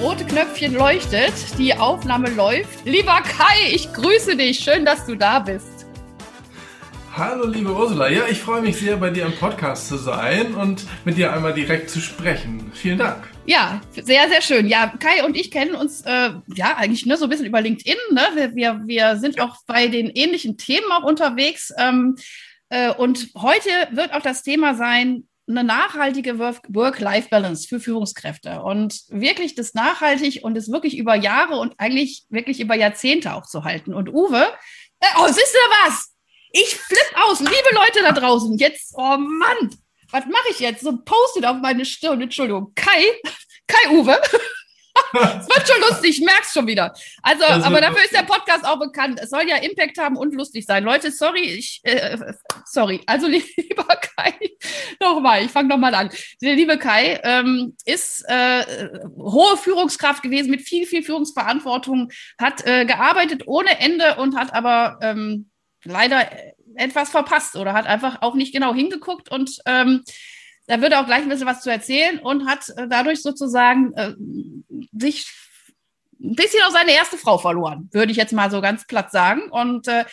Das rote Knöpfchen leuchtet, die Aufnahme läuft. Lieber Kai, ich grüße dich. Schön, dass du da bist. Hallo liebe Ursula, ja, ich freue mich sehr, bei dir im Podcast zu sein und mit dir einmal direkt zu sprechen. Vielen Dank. Ja, sehr, sehr schön. Ja, Kai und ich kennen uns äh, ja eigentlich ne, so ein bisschen über LinkedIn. Ne? Wir, wir, wir sind ja. auch bei den ähnlichen Themen auch unterwegs. Ähm, äh, und heute wird auch das Thema sein, eine nachhaltige Work-Life-Balance für Führungskräfte und wirklich das nachhaltig und das wirklich über Jahre und eigentlich wirklich über Jahrzehnte auch zu halten. Und Uwe, äh, oh, siehst du was? Ich flipp aus. Liebe Leute da draußen, jetzt, oh Mann, was mache ich jetzt? So ein Post-it auf meine Stirn. Entschuldigung. Kai, Kai Uwe. Es wird schon lustig, ich merk's schon wieder. Also, aber dafür ist der Podcast auch bekannt. Es soll ja Impact haben und lustig sein. Leute, sorry, ich, äh, sorry. Also, lieber Kai, nochmal, ich fange nochmal an. Der liebe Kai ähm, ist äh, hohe Führungskraft gewesen mit viel, viel Führungsverantwortung, hat äh, gearbeitet ohne Ende und hat aber ähm, leider etwas verpasst oder hat einfach auch nicht genau hingeguckt und ähm, da würde auch gleich ein bisschen was zu erzählen und hat äh, dadurch sozusagen äh, sich ein bisschen auch seine erste Frau verloren, würde ich jetzt mal so ganz platt sagen. Und äh,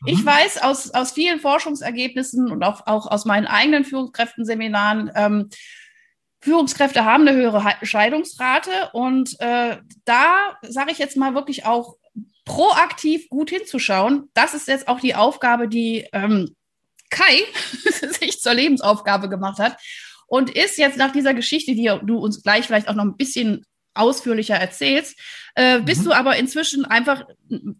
mhm. ich weiß aus, aus vielen Forschungsergebnissen und auch, auch aus meinen eigenen Führungskräftenseminaren, ähm, Führungskräfte haben eine höhere Scheidungsrate und äh, da sage ich jetzt mal wirklich auch proaktiv gut hinzuschauen. Das ist jetzt auch die Aufgabe, die ähm, Kai sich zur Lebensaufgabe gemacht hat und ist jetzt nach dieser Geschichte, die du uns gleich vielleicht auch noch ein bisschen ausführlicher erzählst, äh, bist mhm. du aber inzwischen einfach,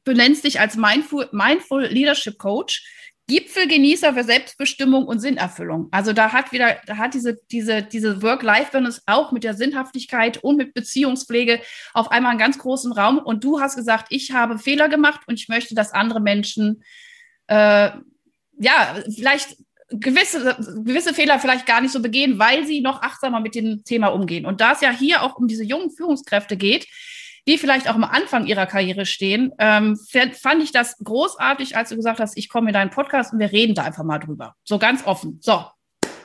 benennst dich als Mindful, Mindful Leadership Coach Gipfelgenießer für Selbstbestimmung und Sinnerfüllung. Also da hat wieder, da hat diese, diese, diese Work-Life-Balance auch mit der Sinnhaftigkeit und mit Beziehungspflege auf einmal einen ganz großen Raum. Und du hast gesagt, ich habe Fehler gemacht und ich möchte, dass andere Menschen äh, ja vielleicht gewisse, gewisse Fehler vielleicht gar nicht so begehen, weil sie noch achtsamer mit dem Thema umgehen. Und da es ja hier auch um diese jungen Führungskräfte geht, die vielleicht auch am Anfang ihrer Karriere stehen, ähm, fand ich das großartig, als du gesagt hast, ich komme in deinen Podcast und wir reden da einfach mal drüber. So ganz offen. So,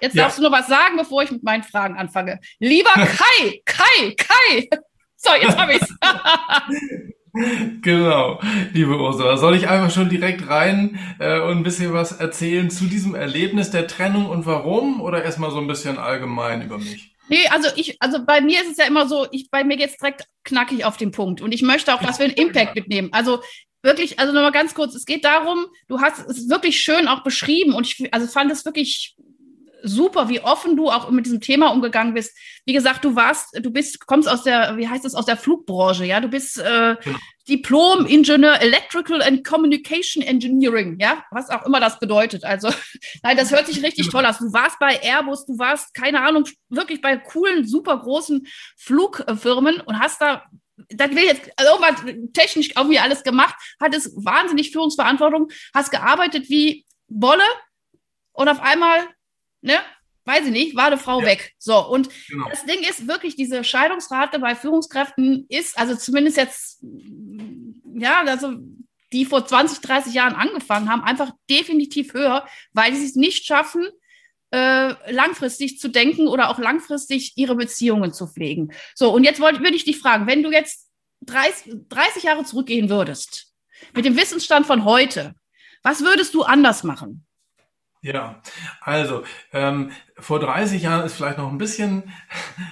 jetzt ja. darfst du nur was sagen, bevor ich mit meinen Fragen anfange. Lieber Kai, Kai, Kai. So, jetzt habe ich's. Genau, liebe Ursula. Soll ich einfach schon direkt rein äh, und ein bisschen was erzählen zu diesem Erlebnis der Trennung und warum? Oder erstmal so ein bisschen allgemein über mich? Nee, also ich, also bei mir ist es ja immer so, ich, bei mir geht's direkt knackig auf den Punkt. Und ich möchte auch, dass wir einen Impact mitnehmen. Also wirklich, also nochmal ganz kurz, es geht darum, du hast es wirklich schön auch beschrieben und ich also fand es wirklich super, wie offen du auch mit diesem Thema umgegangen bist. Wie gesagt, du warst, du bist, kommst aus der, wie heißt es, aus der Flugbranche, ja, du bist äh, genau. Diplom-Ingenieur Electrical and Communication Engineering, ja, was auch immer das bedeutet. Also, nein, das hört sich richtig toll aus. Du warst bei Airbus, du warst, keine Ahnung, wirklich bei coolen, super großen Flugfirmen und hast da das will jetzt also irgendwas technisch irgendwie alles gemacht, hattest wahnsinnig Führungsverantwortung, hast gearbeitet wie Bolle und auf einmal ne, weiß ich nicht, war eine Frau ja. weg. So, und genau. das Ding ist wirklich, diese Scheidungsrate bei Führungskräften ist, also zumindest jetzt, ja, also die vor 20, 30 Jahren angefangen haben, einfach definitiv höher, weil sie es nicht schaffen, äh, langfristig zu denken oder auch langfristig ihre Beziehungen zu pflegen. So, und jetzt wollte, würde ich dich fragen, wenn du jetzt 30, 30 Jahre zurückgehen würdest, mit dem Wissensstand von heute, was würdest du anders machen? Ja, also ähm, vor 30 Jahren ist vielleicht noch ein bisschen.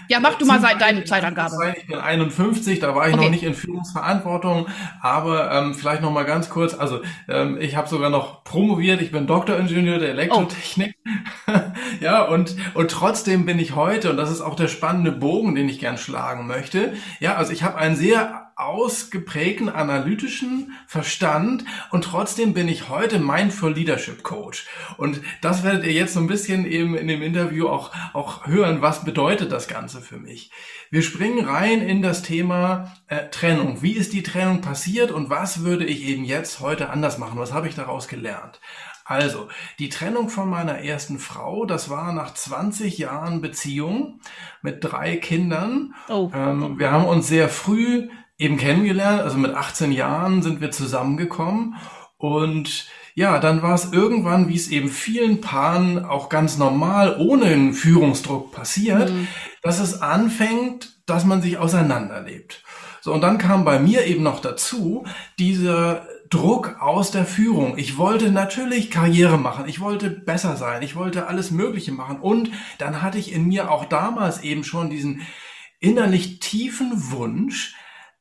Ja, mach du mal seit deine Zeitangabe. Ich bin 51, da war ich okay. noch nicht in Führungsverantwortung, aber ähm, vielleicht noch mal ganz kurz. Also ähm, ich habe sogar noch promoviert. Ich bin Doktoringenieur der Elektrotechnik. Oh. ja und und trotzdem bin ich heute und das ist auch der spannende Bogen, den ich gern schlagen möchte. Ja, also ich habe einen sehr ausgeprägten analytischen Verstand und trotzdem bin ich heute Mindful Leadership Coach. Und das werdet ihr jetzt so ein bisschen eben in dem Interview auch, auch hören, was bedeutet das Ganze für mich. Wir springen rein in das Thema äh, Trennung. Wie ist die Trennung passiert und was würde ich eben jetzt heute anders machen? Was habe ich daraus gelernt? Also, die Trennung von meiner ersten Frau, das war nach 20 Jahren Beziehung mit drei Kindern. Oh. Ähm, wir haben uns sehr früh eben kennengelernt, also mit 18 Jahren sind wir zusammengekommen und ja, dann war es irgendwann, wie es eben vielen Paaren auch ganz normal ohne einen Führungsdruck passiert, mhm. dass es anfängt, dass man sich auseinanderlebt. So, und dann kam bei mir eben noch dazu dieser Druck aus der Führung. Ich wollte natürlich Karriere machen, ich wollte besser sein, ich wollte alles Mögliche machen. Und dann hatte ich in mir auch damals eben schon diesen innerlich tiefen Wunsch,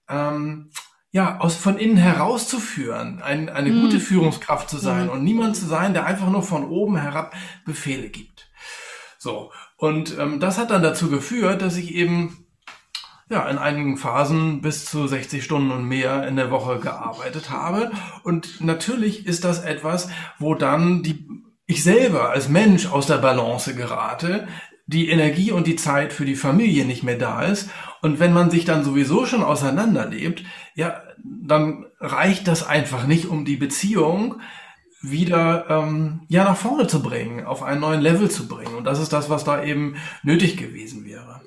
ähm, ja, aus von innen herauszuführen, ein, eine mm. gute Führungskraft zu sein mm. und niemand zu sein, der einfach nur von oben herab Befehle gibt. So, und ähm, das hat dann dazu geführt, dass ich eben ja, in einigen Phasen bis zu 60 Stunden und mehr in der Woche gearbeitet habe. Und natürlich ist das etwas, wo dann die, ich selber als Mensch aus der Balance gerate, die Energie und die Zeit für die Familie nicht mehr da ist. Und wenn man sich dann sowieso schon auseinanderlebt, ja, dann reicht das einfach nicht, um die Beziehung wieder ähm, ja nach vorne zu bringen, auf einen neuen Level zu bringen. Und das ist das, was da eben nötig gewesen wäre.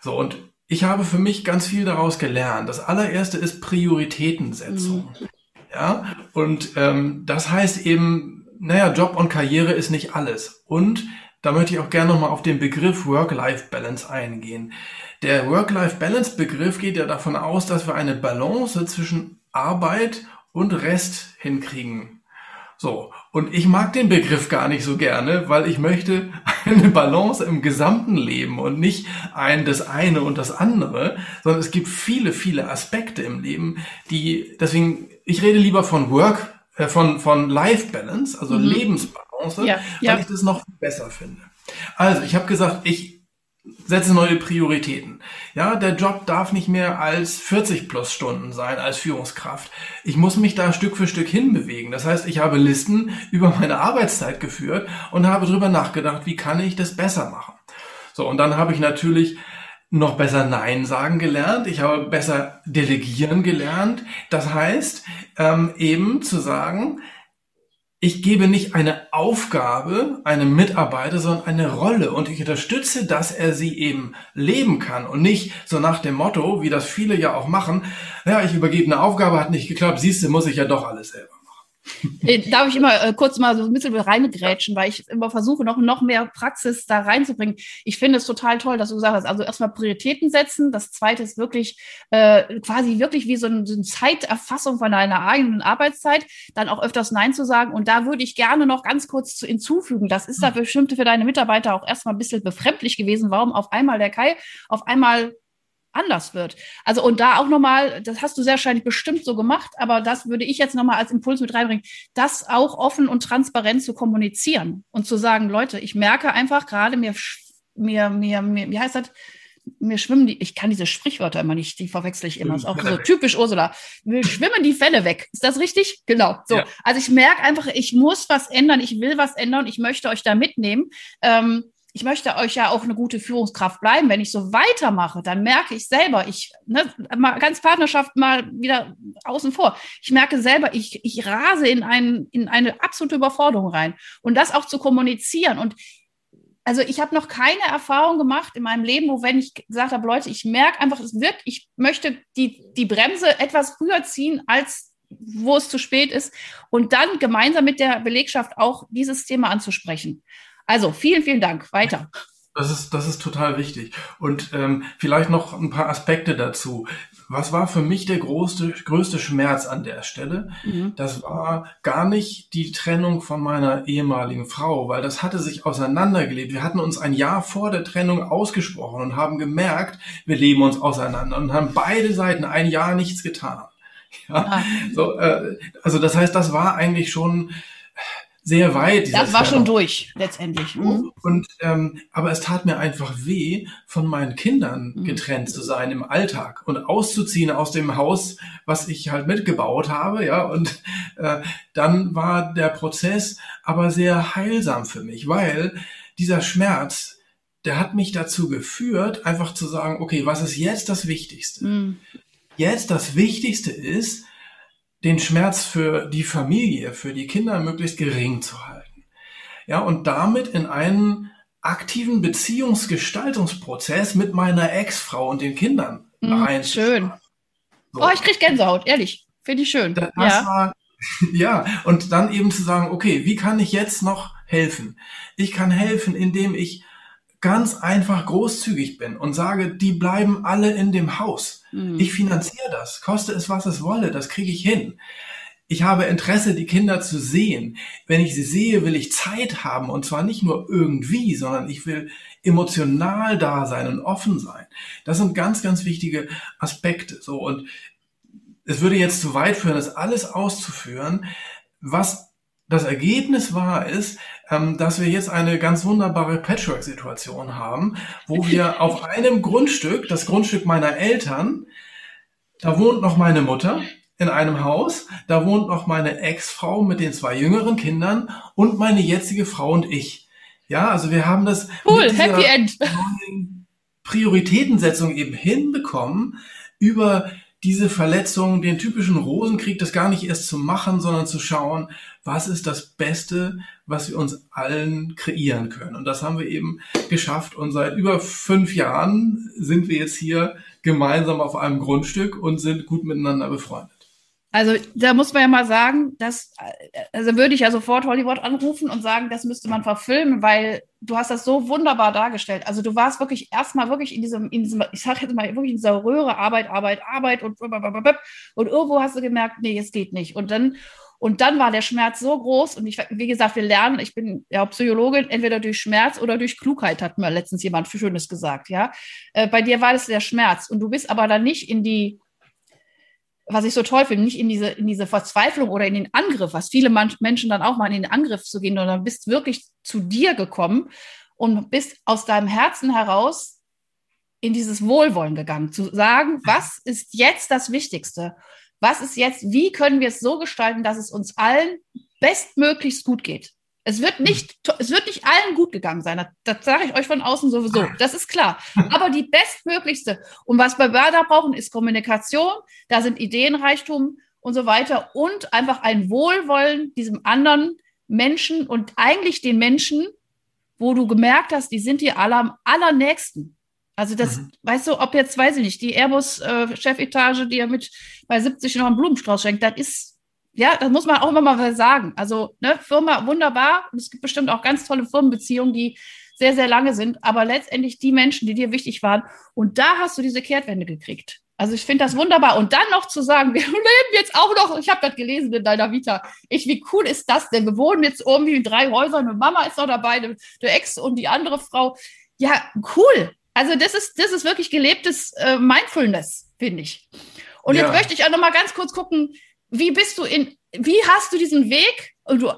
So und ich habe für mich ganz viel daraus gelernt. Das allererste ist Prioritätensetzung. Mhm. Ja, und ähm, das heißt eben, naja, Job und Karriere ist nicht alles. Und da möchte ich auch gerne nochmal auf den Begriff Work-Life-Balance eingehen. Der Work-Life-Balance-Begriff geht ja davon aus, dass wir eine Balance zwischen Arbeit und Rest hinkriegen. So, und ich mag den Begriff gar nicht so gerne, weil ich möchte eine Balance im gesamten Leben und nicht ein das eine und das andere, sondern es gibt viele, viele Aspekte im Leben, die deswegen ich rede lieber von Work äh, von von Life Balance, also mhm. Lebensbalance, ja, ja. weil ich das noch besser finde. Also, ich habe gesagt, ich setze neue Prioritäten. Ja, der Job darf nicht mehr als 40 plus Stunden sein als Führungskraft. Ich muss mich da Stück für Stück hinbewegen. Das heißt, ich habe Listen über meine Arbeitszeit geführt und habe darüber nachgedacht, wie kann ich das besser machen. So, und dann habe ich natürlich noch besser Nein sagen gelernt. Ich habe besser delegieren gelernt. Das heißt, ähm, eben zu sagen, ich gebe nicht eine Aufgabe einem Mitarbeiter, sondern eine Rolle. Und ich unterstütze, dass er sie eben leben kann und nicht so nach dem Motto, wie das viele ja auch machen, ja, ich übergebe eine Aufgabe, hat nicht geklappt, siehst du, muss ich ja doch alles selber. Äh, darf ich immer äh, kurz mal so ein bisschen reingrätschen, weil ich immer versuche, noch, noch mehr Praxis da reinzubringen. Ich finde es total toll, dass du gesagt hast, also erstmal Prioritäten setzen. Das zweite ist wirklich äh, quasi wirklich wie so, ein, so eine Zeiterfassung von deiner eigenen Arbeitszeit, dann auch öfters Nein zu sagen. Und da würde ich gerne noch ganz kurz zu hinzufügen. Das ist da bestimmt für deine Mitarbeiter auch erstmal ein bisschen befremdlich gewesen, warum auf einmal der Kai auf einmal anders wird. Also und da auch nochmal, das hast du sehr wahrscheinlich bestimmt so gemacht, aber das würde ich jetzt nochmal als Impuls mit reinbringen, das auch offen und transparent zu kommunizieren und zu sagen, Leute, ich merke einfach gerade mir, mir, mir, mir wie heißt das? Mir schwimmen die, ich kann diese Sprichwörter immer nicht, die verwechsel ich immer. Das ist auch so typisch Ursula. Wir schwimmen die Fälle weg. Ist das richtig? Genau. So. Ja. Also ich merke einfach, ich muss was ändern, ich will was ändern, ich möchte euch da mitnehmen. Ähm, ich möchte euch ja auch eine gute Führungskraft bleiben. Wenn ich so weitermache, dann merke ich selber, ich, ne, mal ganz Partnerschaft mal wieder außen vor. Ich merke selber, ich, ich rase in, ein, in eine absolute Überforderung rein. Und das auch zu kommunizieren. Und also ich habe noch keine Erfahrung gemacht in meinem Leben, wo wenn ich gesagt habe, Leute, ich merke einfach, es wird, ich möchte die, die Bremse etwas früher ziehen, als wo es zu spät ist und dann gemeinsam mit der Belegschaft auch dieses Thema anzusprechen. Also vielen, vielen Dank. Weiter. Das ist, das ist total wichtig. Und ähm, vielleicht noch ein paar Aspekte dazu. Was war für mich der größte, größte Schmerz an der Stelle? Mhm. Das war gar nicht die Trennung von meiner ehemaligen Frau, weil das hatte sich auseinandergelebt. Wir hatten uns ein Jahr vor der Trennung ausgesprochen und haben gemerkt, wir leben uns auseinander und haben beide Seiten ein Jahr nichts getan. Ja, ah. so, äh, also das heißt, das war eigentlich schon sehr weit. Das war schon durch, letztendlich. Mhm. Und, ähm, aber es tat mir einfach weh, von meinen Kindern mhm. getrennt zu sein im Alltag und auszuziehen aus dem Haus, was ich halt mitgebaut habe, ja. Und äh, dann war der Prozess aber sehr heilsam für mich, weil dieser Schmerz, der hat mich dazu geführt, einfach zu sagen, okay, was ist jetzt das Wichtigste? Mhm. Jetzt das Wichtigste ist, den Schmerz für die Familie, für die Kinder möglichst gering zu halten. Ja, und damit in einen aktiven Beziehungsgestaltungsprozess mit meiner Ex-Frau und den Kindern rein. Schön. So. Oh, ich krieg Gänsehaut, ehrlich. Finde ich schön. Das ja. War, ja, und dann eben zu sagen, okay, wie kann ich jetzt noch helfen? Ich kann helfen, indem ich ganz einfach großzügig bin und sage, die bleiben alle in dem Haus. Mhm. Ich finanziere das, koste es, was es wolle, das kriege ich hin. Ich habe Interesse, die Kinder zu sehen. Wenn ich sie sehe, will ich Zeit haben und zwar nicht nur irgendwie, sondern ich will emotional da sein und offen sein. Das sind ganz, ganz wichtige Aspekte. So und es würde jetzt zu weit führen, das alles auszuführen. Was das Ergebnis war, ist, ähm, dass wir jetzt eine ganz wunderbare Patchwork-Situation haben, wo wir auf einem Grundstück, das Grundstück meiner Eltern, da wohnt noch meine Mutter in einem Haus, da wohnt noch meine Ex-Frau mit den zwei jüngeren Kindern und meine jetzige Frau und ich. Ja, also wir haben das cool, Happy End. Prioritätensetzung eben hinbekommen, über diese Verletzung, den typischen Rosenkrieg, das gar nicht erst zu machen, sondern zu schauen, was ist das Beste, was wir uns allen kreieren können. Und das haben wir eben geschafft. Und seit über fünf Jahren sind wir jetzt hier gemeinsam auf einem Grundstück und sind gut miteinander befreundet. Also da muss man ja mal sagen, dass, also würde ich ja sofort Hollywood anrufen und sagen, das müsste man verfilmen, weil du hast das so wunderbar dargestellt. Also du warst wirklich erstmal wirklich in diesem, in diesem, ich sage jetzt mal wirklich in dieser Röhre Arbeit, Arbeit, Arbeit und und irgendwo hast du gemerkt, nee, es geht nicht. Und dann und dann war der Schmerz so groß und ich, wie gesagt, wir lernen, ich bin ja Psychologin, entweder durch Schmerz oder durch Klugheit, hat mir letztens jemand Schönes gesagt, ja. Äh, bei dir war das der Schmerz und du bist aber dann nicht in die was ich so toll finde, nicht in diese, in diese Verzweiflung oder in den Angriff, was viele Menschen dann auch mal in den Angriff zu gehen, sondern bist wirklich zu dir gekommen und bist aus deinem Herzen heraus in dieses Wohlwollen gegangen, zu sagen, was ist jetzt das Wichtigste? Was ist jetzt, wie können wir es so gestalten, dass es uns allen bestmöglichst gut geht? Es wird nicht, es wird nicht allen gut gegangen sein. Das, das sage ich euch von außen sowieso. Das ist klar. Aber die bestmöglichste. Und was wir da brauchen, ist Kommunikation. Da sind Ideenreichtum und so weiter und einfach ein Wohlwollen diesem anderen Menschen und eigentlich den Menschen, wo du gemerkt hast, die sind dir alle am allernächsten. Also das, mhm. weißt du, ob jetzt, weiß ich nicht, die Airbus-Chefetage, äh, die ja mit bei 70 noch einen Blumenstrauß schenkt, das ist ja, das muss man auch immer mal sagen. Also, ne, Firma wunderbar. Es gibt bestimmt auch ganz tolle Firmenbeziehungen, die sehr, sehr lange sind, aber letztendlich die Menschen, die dir wichtig waren. Und da hast du diese Kehrtwende gekriegt. Also ich finde das wunderbar. Und dann noch zu sagen, wir leben jetzt auch noch, ich habe das gelesen in deiner Vita. Ich, wie cool ist das denn? Wir wohnen jetzt irgendwie in drei Häusern, eine Mama ist noch dabei, der Ex und die andere Frau. Ja, cool. Also das ist, das ist wirklich gelebtes äh, Mindfulness, finde ich. Und ja. jetzt möchte ich auch noch mal ganz kurz gucken, wie bist du in, wie hast du diesen Weg? Und du,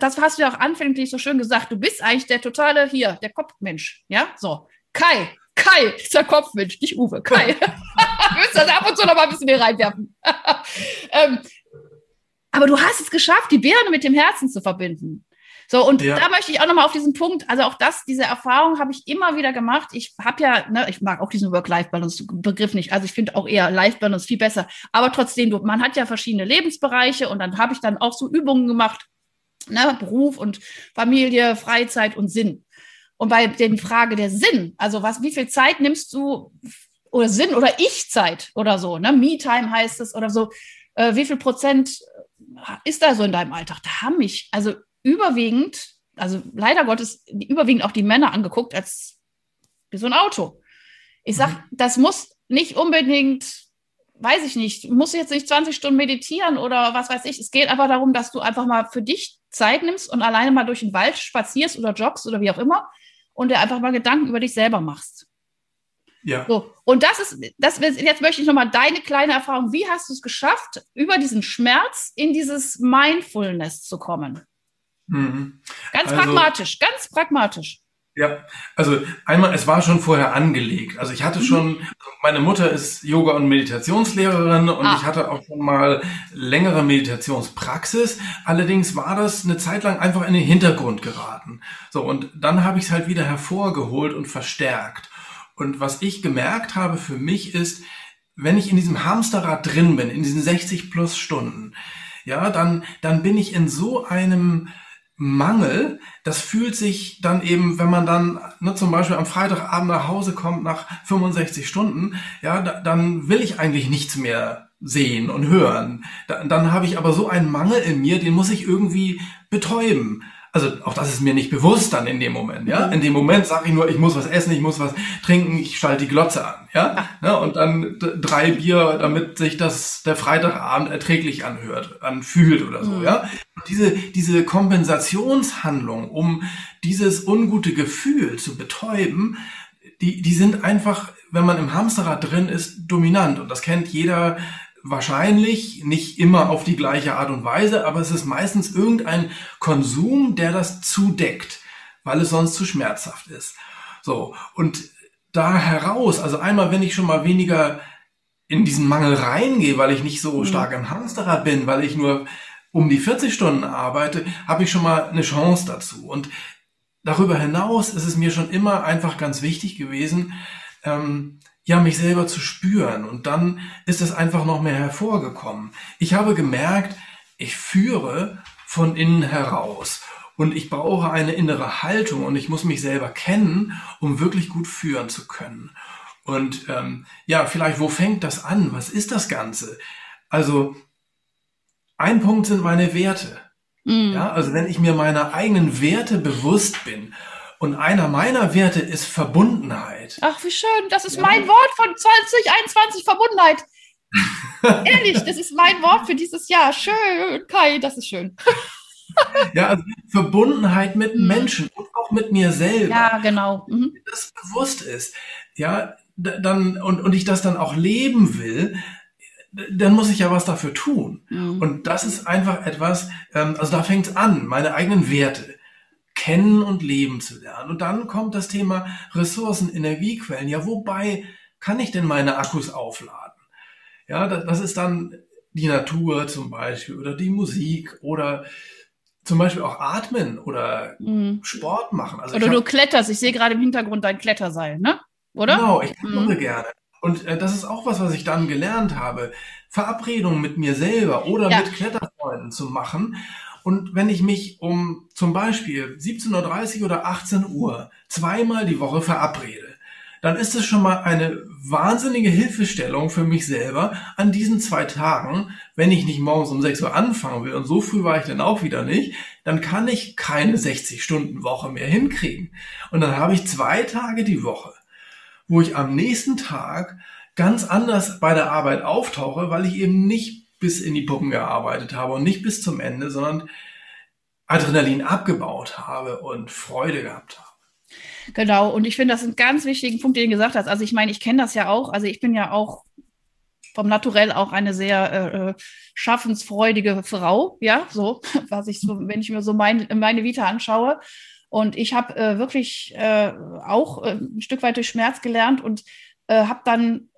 das hast du ja auch anfänglich so schön gesagt. Du bist eigentlich der totale hier, der Kopfmensch. Ja, so. Kai, Kai ist der Kopfmensch, nicht Uwe. Kai. du müsst das ab und zu noch mal ein bisschen hier reinwerfen. ähm, aber du hast es geschafft, die Birne mit dem Herzen zu verbinden. So, und ja. da möchte ich auch nochmal auf diesen Punkt, also auch das, diese Erfahrung habe ich immer wieder gemacht. Ich habe ja, ne, ich mag auch diesen Work-Life-Balance-Begriff nicht. Also ich finde auch eher Life-Balance viel besser. Aber trotzdem, man hat ja verschiedene Lebensbereiche und dann habe ich dann auch so Übungen gemacht, ne, Beruf und Familie, Freizeit und Sinn. Und bei der Frage der Sinn, also was, wie viel Zeit nimmst du oder Sinn oder Ich-Zeit oder so, ne? Me-Time heißt es oder so, äh, wie viel Prozent ist da so in deinem Alltag? Da haben mich, also überwiegend, also leider Gottes, überwiegend auch die Männer angeguckt als wie so ein Auto. Ich sag, mhm. das muss nicht unbedingt, weiß ich nicht, muss jetzt nicht 20 Stunden meditieren oder was weiß ich. Es geht einfach darum, dass du einfach mal für dich Zeit nimmst und alleine mal durch den Wald spazierst oder joggst oder wie auch immer und dir einfach mal Gedanken über dich selber machst. Ja. So. Und das ist, das, jetzt möchte ich nochmal deine kleine Erfahrung. Wie hast du es geschafft, über diesen Schmerz in dieses Mindfulness zu kommen? Mhm. Ganz also, pragmatisch, ganz pragmatisch. Ja, also einmal, es war schon vorher angelegt. Also ich hatte mhm. schon, meine Mutter ist Yoga- und Meditationslehrerin und ah. ich hatte auch schon mal längere Meditationspraxis. Allerdings war das eine Zeit lang einfach in den Hintergrund geraten. So, und dann habe ich es halt wieder hervorgeholt und verstärkt. Und was ich gemerkt habe für mich ist, wenn ich in diesem Hamsterrad drin bin, in diesen 60 plus Stunden, ja, dann, dann bin ich in so einem Mangel, das fühlt sich dann eben, wenn man dann ne, zum Beispiel am Freitagabend nach Hause kommt nach 65 Stunden, ja, da, dann will ich eigentlich nichts mehr sehen und hören. Da, dann habe ich aber so einen Mangel in mir, den muss ich irgendwie betäuben also auch das ist mir nicht bewusst dann in dem Moment, ja. Mhm. In dem Moment sage ich nur, ich muss was essen, ich muss was trinken, ich schalte die Glotze an, ja. Ne, und dann drei Bier, damit sich das der Freitagabend erträglich anhört, anfühlt oder so, mhm. ja. Und diese, diese Kompensationshandlung, um dieses ungute Gefühl zu betäuben, die, die sind einfach, wenn man im Hamsterrad drin ist, dominant. Und das kennt jeder wahrscheinlich nicht immer auf die gleiche Art und Weise, aber es ist meistens irgendein Konsum, der das zudeckt, weil es sonst zu schmerzhaft ist. So. Und da heraus, also einmal, wenn ich schon mal weniger in diesen Mangel reingehe, weil ich nicht so mhm. stark im Hamsterrad bin, weil ich nur um die 40 Stunden arbeite, habe ich schon mal eine Chance dazu. Und darüber hinaus ist es mir schon immer einfach ganz wichtig gewesen, ähm, ja, mich selber zu spüren. Und dann ist es einfach noch mehr hervorgekommen. Ich habe gemerkt, ich führe von innen heraus. Und ich brauche eine innere Haltung und ich muss mich selber kennen, um wirklich gut führen zu können. Und ähm, ja, vielleicht, wo fängt das an? Was ist das Ganze? Also, ein Punkt sind meine Werte. Mhm. Ja, also wenn ich mir meiner eigenen Werte bewusst bin und einer meiner Werte ist Verbundenheit. Ach, wie schön. Das ist ja. mein Wort von 2021, Verbundenheit. Ehrlich, das ist mein Wort für dieses Jahr. Schön, Kai, das ist schön. ja, also Verbundenheit mit mhm. Menschen und auch mit mir selber. Ja, genau. Mhm. Das bewusst ist. Ja, dann, und, und ich das dann auch leben will, dann muss ich ja was dafür tun. Mhm. Und das ist einfach etwas, ähm, also da fängt es an, meine eigenen Werte kennen und leben zu lernen. Und dann kommt das Thema Ressourcen, Energiequellen. Ja, wobei kann ich denn meine Akkus aufladen? Ja, das ist dann die Natur zum Beispiel oder die Musik oder zum Beispiel auch atmen oder mhm. Sport machen. Also oder du kletterst. Ich sehe gerade im Hintergrund dein Kletterseil, ne? Oder? Genau, ich kletter mhm. gerne. Und äh, das ist auch was, was ich dann gelernt habe. Verabredungen mit mir selber oder ja. mit Kletterfreunden zu machen und wenn ich mich um zum Beispiel 17.30 Uhr oder 18 Uhr zweimal die Woche verabrede, dann ist es schon mal eine wahnsinnige Hilfestellung für mich selber an diesen zwei Tagen, wenn ich nicht morgens um 6 Uhr anfangen will und so früh war ich dann auch wieder nicht, dann kann ich keine 60-Stunden-Woche mehr hinkriegen. Und dann habe ich zwei Tage die Woche, wo ich am nächsten Tag ganz anders bei der Arbeit auftauche, weil ich eben nicht bis in die Puppen gearbeitet habe und nicht bis zum Ende, sondern Adrenalin abgebaut habe und Freude gehabt habe. Genau, und ich finde, das ist ein ganz wichtiger Punkt, den du gesagt hast. Also ich meine, ich kenne das ja auch. Also ich bin ja auch vom Naturell auch eine sehr äh, äh schaffensfreudige Frau, ja, so, was ich so, wenn ich mir so mein, meine Vita anschaue. Und ich habe äh, wirklich äh, auch äh, ein Stück weit durch Schmerz gelernt und äh, habe dann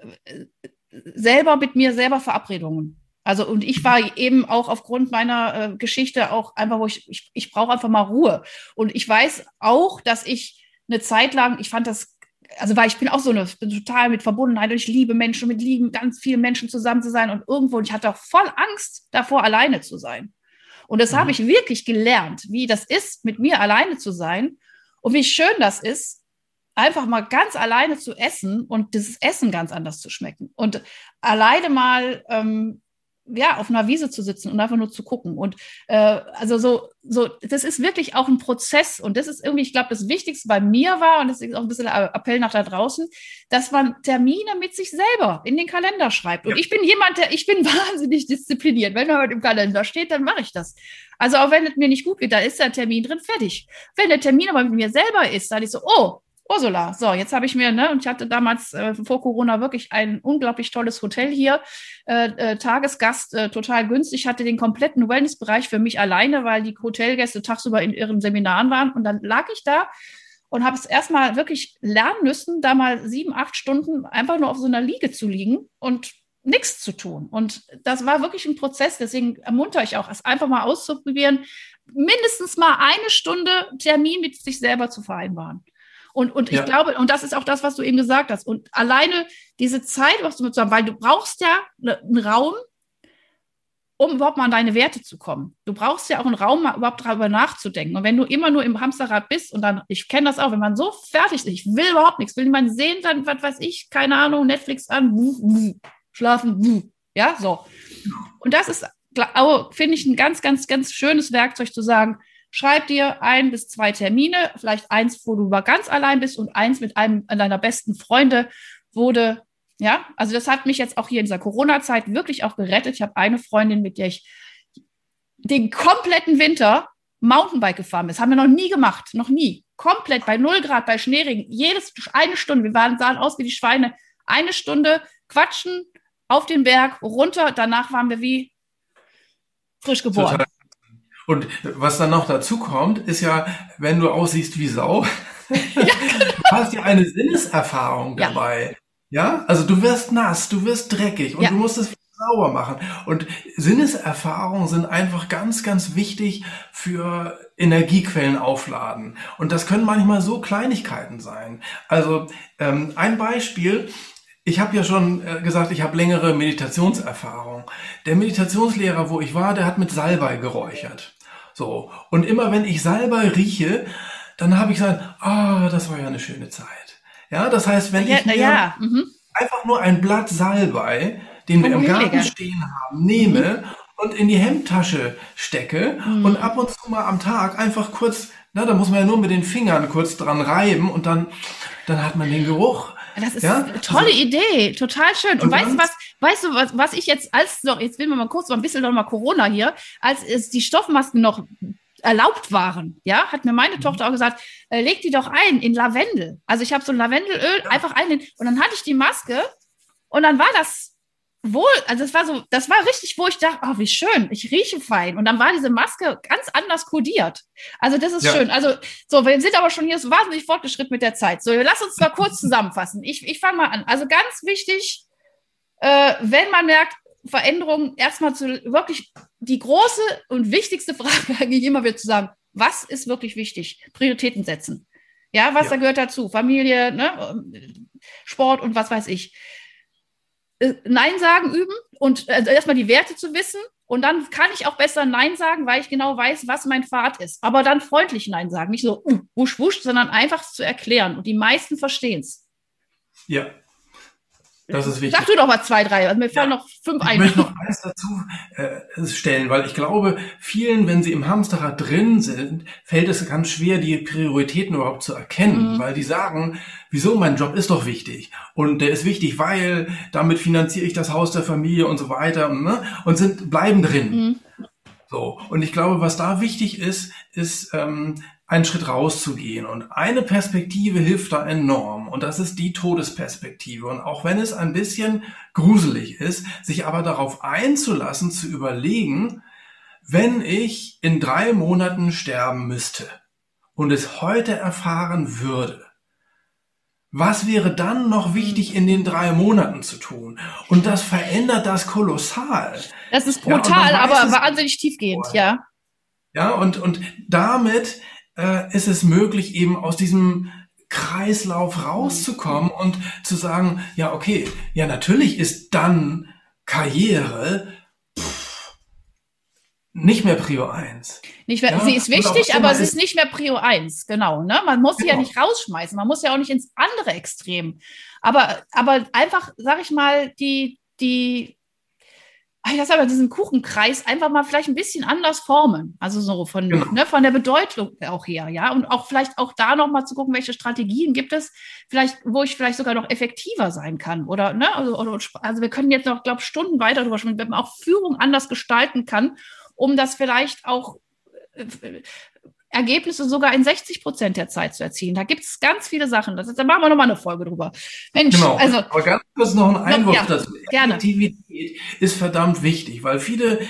selber mit mir selber Verabredungen also und ich war eben auch aufgrund meiner äh, Geschichte auch einfach, wo ich, ich, ich brauche einfach mal Ruhe. Und ich weiß auch, dass ich eine Zeit lang, ich fand das, also weil ich bin auch so eine, bin total mit Verbundenheit und ich liebe Menschen, mit lieben ganz vielen Menschen zusammen zu sein und irgendwo, und ich hatte auch voll Angst davor, alleine zu sein. Und das mhm. habe ich wirklich gelernt, wie das ist, mit mir alleine zu sein und wie schön das ist, einfach mal ganz alleine zu essen und dieses Essen ganz anders zu schmecken. Und alleine mal ähm, ja, auf einer Wiese zu sitzen und einfach nur zu gucken. Und äh, also so, so, das ist wirklich auch ein Prozess. Und das ist irgendwie, ich glaube, das Wichtigste bei mir war, und das ist auch ein bisschen Appell nach da draußen, dass man Termine mit sich selber in den Kalender schreibt. Und ja. ich bin jemand, der, ich bin wahnsinnig diszipliniert. Wenn er heute im Kalender steht, dann mache ich das. Also auch wenn es mir nicht gut geht, da ist der Termin drin, fertig. Wenn der Termin aber mit mir selber ist, dann ist so, oh, Ursula, so, jetzt habe ich mir, ne, und ich hatte damals äh, vor Corona wirklich ein unglaublich tolles Hotel hier, äh, äh, Tagesgast, äh, total günstig, hatte den kompletten Wellnessbereich für mich alleine, weil die Hotelgäste tagsüber in ihren Seminaren waren. Und dann lag ich da und habe es erstmal wirklich lernen müssen, da mal sieben, acht Stunden einfach nur auf so einer Liege zu liegen und nichts zu tun. Und das war wirklich ein Prozess, deswegen ermuntere ich auch, es einfach mal auszuprobieren, mindestens mal eine Stunde Termin mit sich selber zu vereinbaren. Und, und ja. ich glaube, und das ist auch das, was du eben gesagt hast. Und alleine diese Zeit, was du mit weil du brauchst ja ne, einen Raum, um überhaupt mal an deine Werte zu kommen. Du brauchst ja auch einen Raum, mal überhaupt darüber nachzudenken. Und wenn du immer nur im Hamsterrad bist und dann, ich kenne das auch, wenn man so fertig ist, ich will überhaupt nichts, will niemand sehen, dann, was weiß ich, keine Ahnung, Netflix an, wuh, wuh, schlafen, wuh. ja, so. Und das ist, finde ich, ein ganz, ganz, ganz schönes Werkzeug zu sagen, Schreib dir ein bis zwei Termine, vielleicht eins, wo du mal ganz allein bist und eins mit einem deiner besten Freunde wurde. Ja, also das hat mich jetzt auch hier in dieser Corona-Zeit wirklich auch gerettet. Ich habe eine Freundin, mit der ich den kompletten Winter Mountainbike gefahren bin. Das haben wir noch nie gemacht, noch nie. Komplett bei 0 Grad, bei Schneeregen, jedes eine Stunde. Wir waren, sahen aus wie die Schweine. Eine Stunde quatschen auf den Berg, runter. Danach waren wir wie frisch geboren. Total und was dann noch dazu kommt, ist ja, wenn du aussiehst wie Sau, ja, genau. hast ja eine Sinneserfahrung dabei. Ja. ja, also du wirst nass, du wirst dreckig und ja. du musst es sauber machen. Und Sinneserfahrungen sind einfach ganz, ganz wichtig für Energiequellen aufladen. Und das können manchmal so Kleinigkeiten sein. Also ähm, ein Beispiel, ich habe ja schon äh, gesagt, ich habe längere Meditationserfahrung. Der Meditationslehrer, wo ich war, der hat mit Salbei geräuchert. So. Und immer wenn ich Salbei rieche, dann habe ich gesagt, ah, das war ja eine schöne Zeit. Ja, das heißt, wenn ja, ich mir ja. mhm. einfach nur ein Blatt Salbei, den wir im Garten stehen haben, nehme mhm. und in die Hemdtasche stecke mhm. und ab und zu mal am Tag einfach kurz, na, da muss man ja nur mit den Fingern kurz dran reiben und dann, dann hat man den Geruch das ist ja? eine tolle also, Idee, total schön. Und, weißt du was, weißt du, was, was ich jetzt als noch, jetzt will wir mal kurz mal ein bisschen noch mal Corona hier, als es die Stoffmasken noch erlaubt waren, ja, hat mir meine mhm. Tochter auch gesagt, äh, leg die doch ein in Lavendel. Also ich habe so ein Lavendelöl ja. einfach ein und dann hatte ich die Maske und dann war das wohl, also es war so, das war richtig, wo ich dachte, oh, wie schön, ich rieche fein. Und dann war diese Maske ganz anders kodiert. Also das ist ja. schön. Also so, wir sind aber schon hier so wahnsinnig fortgeschritten mit der Zeit. So, lass uns mal kurz zusammenfassen. Ich, ich fange mal an. Also ganz wichtig, äh, wenn man merkt, Veränderungen, erstmal zu wirklich die große und wichtigste Frage eigentlich immer wieder zu sagen, was ist wirklich wichtig? Prioritäten setzen. Ja, was ja. da gehört dazu? Familie, ne? Sport und was weiß ich. Äh, Nein sagen üben und also erstmal die Werte zu wissen. Und dann kann ich auch besser Nein sagen, weil ich genau weiß, was mein Pfad ist. Aber dann freundlich Nein sagen. Nicht so uh, wusch, wusch, sondern einfach zu erklären. Und die meisten verstehen es. Ja, das ist wichtig. Sag du doch mal zwei, drei. Also mir fallen ja, noch fünf ein. Ich möchte noch eins dazu äh, stellen, weil ich glaube, vielen, wenn sie im Hamsterrad drin sind, fällt es ganz schwer, die Prioritäten überhaupt zu erkennen, mhm. weil die sagen, wieso, mein Job ist doch wichtig. Und der ist wichtig, weil damit finanziere ich das Haus der Familie und so weiter und, ne, und sind, bleiben drin. Mhm. So. Und ich glaube, was da wichtig ist, ist, ähm, einen Schritt rauszugehen. Und eine Perspektive hilft da enorm. Und das ist die Todesperspektive. Und auch wenn es ein bisschen gruselig ist, sich aber darauf einzulassen, zu überlegen, wenn ich in drei Monaten sterben müsste und es heute erfahren würde, was wäre dann noch wichtig in den drei Monaten zu tun? Und das verändert das kolossal. Das ist brutal, ja, aber wahnsinnig tiefgehend, ja. Ja, und, und damit äh, ist es möglich, eben aus diesem Kreislauf rauszukommen und zu sagen, ja, okay, ja, natürlich ist dann Karriere pff, nicht mehr Prio 1. Nicht mehr, ja? sie ist wichtig, aber es ist nicht mehr Prio 1, genau. Ne? Man muss sie ja genau. nicht rausschmeißen, man muss ja auch nicht ins andere Extrem. Aber, aber einfach, sag ich mal, die, die das aber diesen Kuchenkreis einfach mal vielleicht ein bisschen anders formen. Also so von, genau. ne, von der Bedeutung auch her, ja. Und auch vielleicht auch da nochmal zu gucken, welche Strategien gibt es, vielleicht, wo ich vielleicht sogar noch effektiver sein kann. Oder, ne, also, also wir können jetzt noch, glaube ich, Stunden weiter darüber sprechen, wenn man auch Führung anders gestalten kann, um das vielleicht auch äh, Ergebnisse sogar in 60 Prozent der Zeit zu erzielen. Da gibt es ganz viele Sachen. Das, da machen wir nochmal eine Folge drüber. Mensch, genau. also. Aber ganz kurz noch ein Einwurf ja, dazu. Effektivität ist verdammt wichtig, weil viele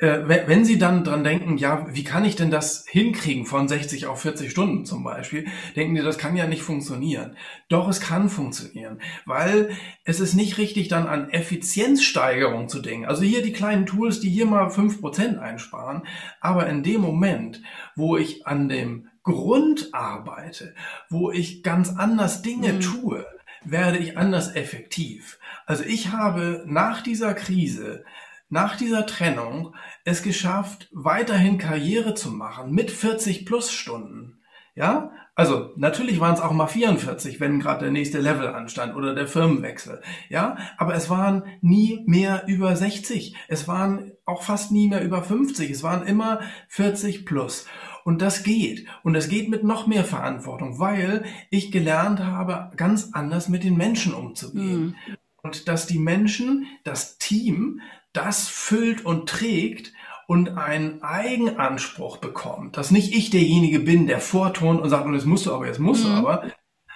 äh, wenn Sie dann dran denken, ja, wie kann ich denn das hinkriegen von 60 auf 40 Stunden zum Beispiel, denken Sie, das kann ja nicht funktionieren. Doch, es kann funktionieren, weil es ist nicht richtig dann an Effizienzsteigerung zu denken. Also hier die kleinen Tools, die hier mal fünf Prozent einsparen, aber in dem Moment, wo ich an dem Grund arbeite, wo ich ganz anders Dinge mhm. tue, werde ich anders effektiv. Also ich habe nach dieser Krise nach dieser Trennung es geschafft, weiterhin Karriere zu machen mit 40 plus Stunden. Ja, also natürlich waren es auch mal 44, wenn gerade der nächste Level anstand oder der Firmenwechsel. Ja, aber es waren nie mehr über 60. Es waren auch fast nie mehr über 50. Es waren immer 40 plus. Und das geht. Und das geht mit noch mehr Verantwortung, weil ich gelernt habe, ganz anders mit den Menschen umzugehen. Mhm. Und dass die Menschen, das Team das füllt und trägt und einen Eigenanspruch bekommt, dass nicht ich derjenige bin, der vortont und sagt, und jetzt musst du aber, jetzt musst mhm. du aber,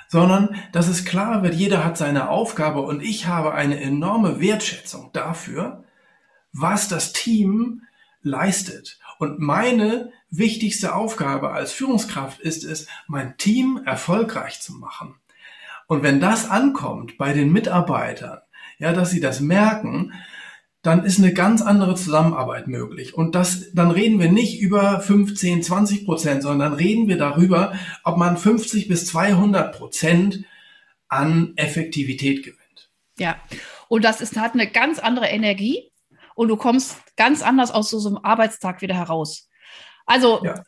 sondern dass es klar wird, jeder hat seine Aufgabe und ich habe eine enorme Wertschätzung dafür, was das Team leistet. Und meine wichtigste Aufgabe als Führungskraft ist es, mein Team erfolgreich zu machen. Und wenn das ankommt bei den Mitarbeitern, ja, dass sie das merken, dann ist eine ganz andere Zusammenarbeit möglich. Und das, dann reden wir nicht über 15, 20 Prozent, sondern reden wir darüber, ob man 50 bis 200 Prozent an Effektivität gewinnt. Ja, und das ist, hat eine ganz andere Energie und du kommst ganz anders aus so, so einem Arbeitstag wieder heraus. Also, ja.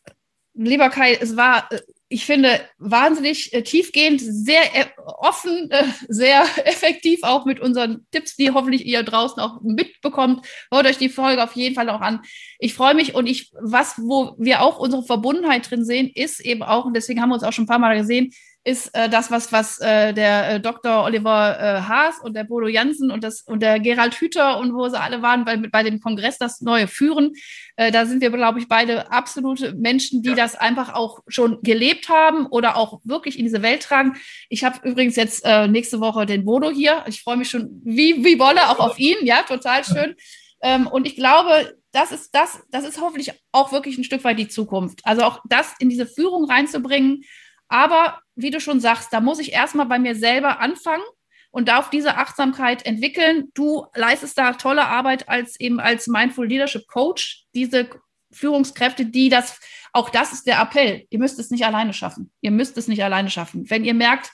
lieber Kai, es war äh, ich finde, wahnsinnig äh, tiefgehend, sehr äh, offen, äh, sehr effektiv auch mit unseren Tipps, die hoffentlich ihr draußen auch mitbekommt. Hört euch die Folge auf jeden Fall auch an. Ich freue mich und ich, was, wo wir auch unsere Verbundenheit drin sehen, ist eben auch, und deswegen haben wir uns auch schon ein paar Mal gesehen, ist äh, das, was, was äh, der äh, Dr. Oliver äh, Haas und der Bodo Jansen und, das, und der Gerald Hüther und wo sie alle waren bei, bei dem Kongress das Neue führen. Äh, da sind wir, glaube ich, beide absolute Menschen, die ja. das einfach auch schon gelebt haben oder auch wirklich in diese Welt tragen. Ich habe übrigens jetzt äh, nächste Woche den Bodo hier. Ich freue mich schon wie, wie Wolle auch auf ihn. Ja, total schön. Ähm, und ich glaube, das ist das, das ist hoffentlich auch wirklich ein Stück weit die Zukunft. Also auch das in diese Führung reinzubringen aber wie du schon sagst, da muss ich erstmal bei mir selber anfangen und darf diese Achtsamkeit entwickeln. Du leistest da tolle Arbeit als eben als Mindful Leadership Coach, diese Führungskräfte, die das, auch das ist der Appell. Ihr müsst es nicht alleine schaffen. Ihr müsst es nicht alleine schaffen. Wenn ihr merkt,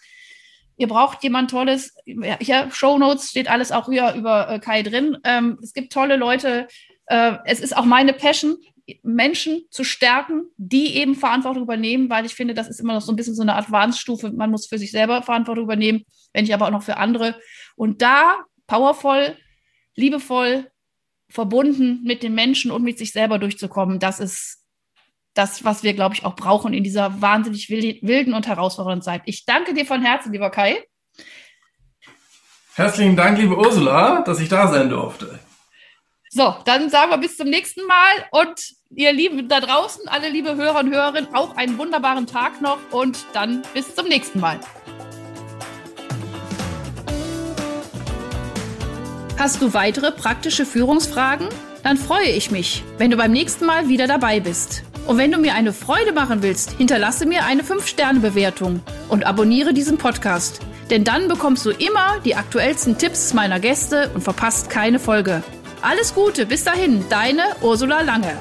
ihr braucht jemand Tolles, hier Show Notes steht alles auch hier über äh, Kai drin. Ähm, es gibt tolle Leute. Äh, es ist auch meine Passion. Menschen zu stärken, die eben Verantwortung übernehmen, weil ich finde, das ist immer noch so ein bisschen so eine Advanced-Stufe. Man muss für sich selber Verantwortung übernehmen, wenn ich aber auch noch für andere. Und da powervoll, liebevoll, verbunden mit den Menschen und mit sich selber durchzukommen, das ist das, was wir, glaube ich, auch brauchen in dieser wahnsinnig wilden und herausfordernden Zeit. Ich danke dir von Herzen, lieber Kai. Herzlichen Dank, liebe Ursula, dass ich da sein durfte. So, dann sagen wir bis zum nächsten Mal und ihr Lieben da draußen, alle liebe Hörer und Hörerinnen, auch einen wunderbaren Tag noch und dann bis zum nächsten Mal. Hast du weitere praktische Führungsfragen? Dann freue ich mich, wenn du beim nächsten Mal wieder dabei bist. Und wenn du mir eine Freude machen willst, hinterlasse mir eine 5-Sterne-Bewertung und abonniere diesen Podcast. Denn dann bekommst du immer die aktuellsten Tipps meiner Gäste und verpasst keine Folge. Alles Gute, bis dahin, deine Ursula Lange.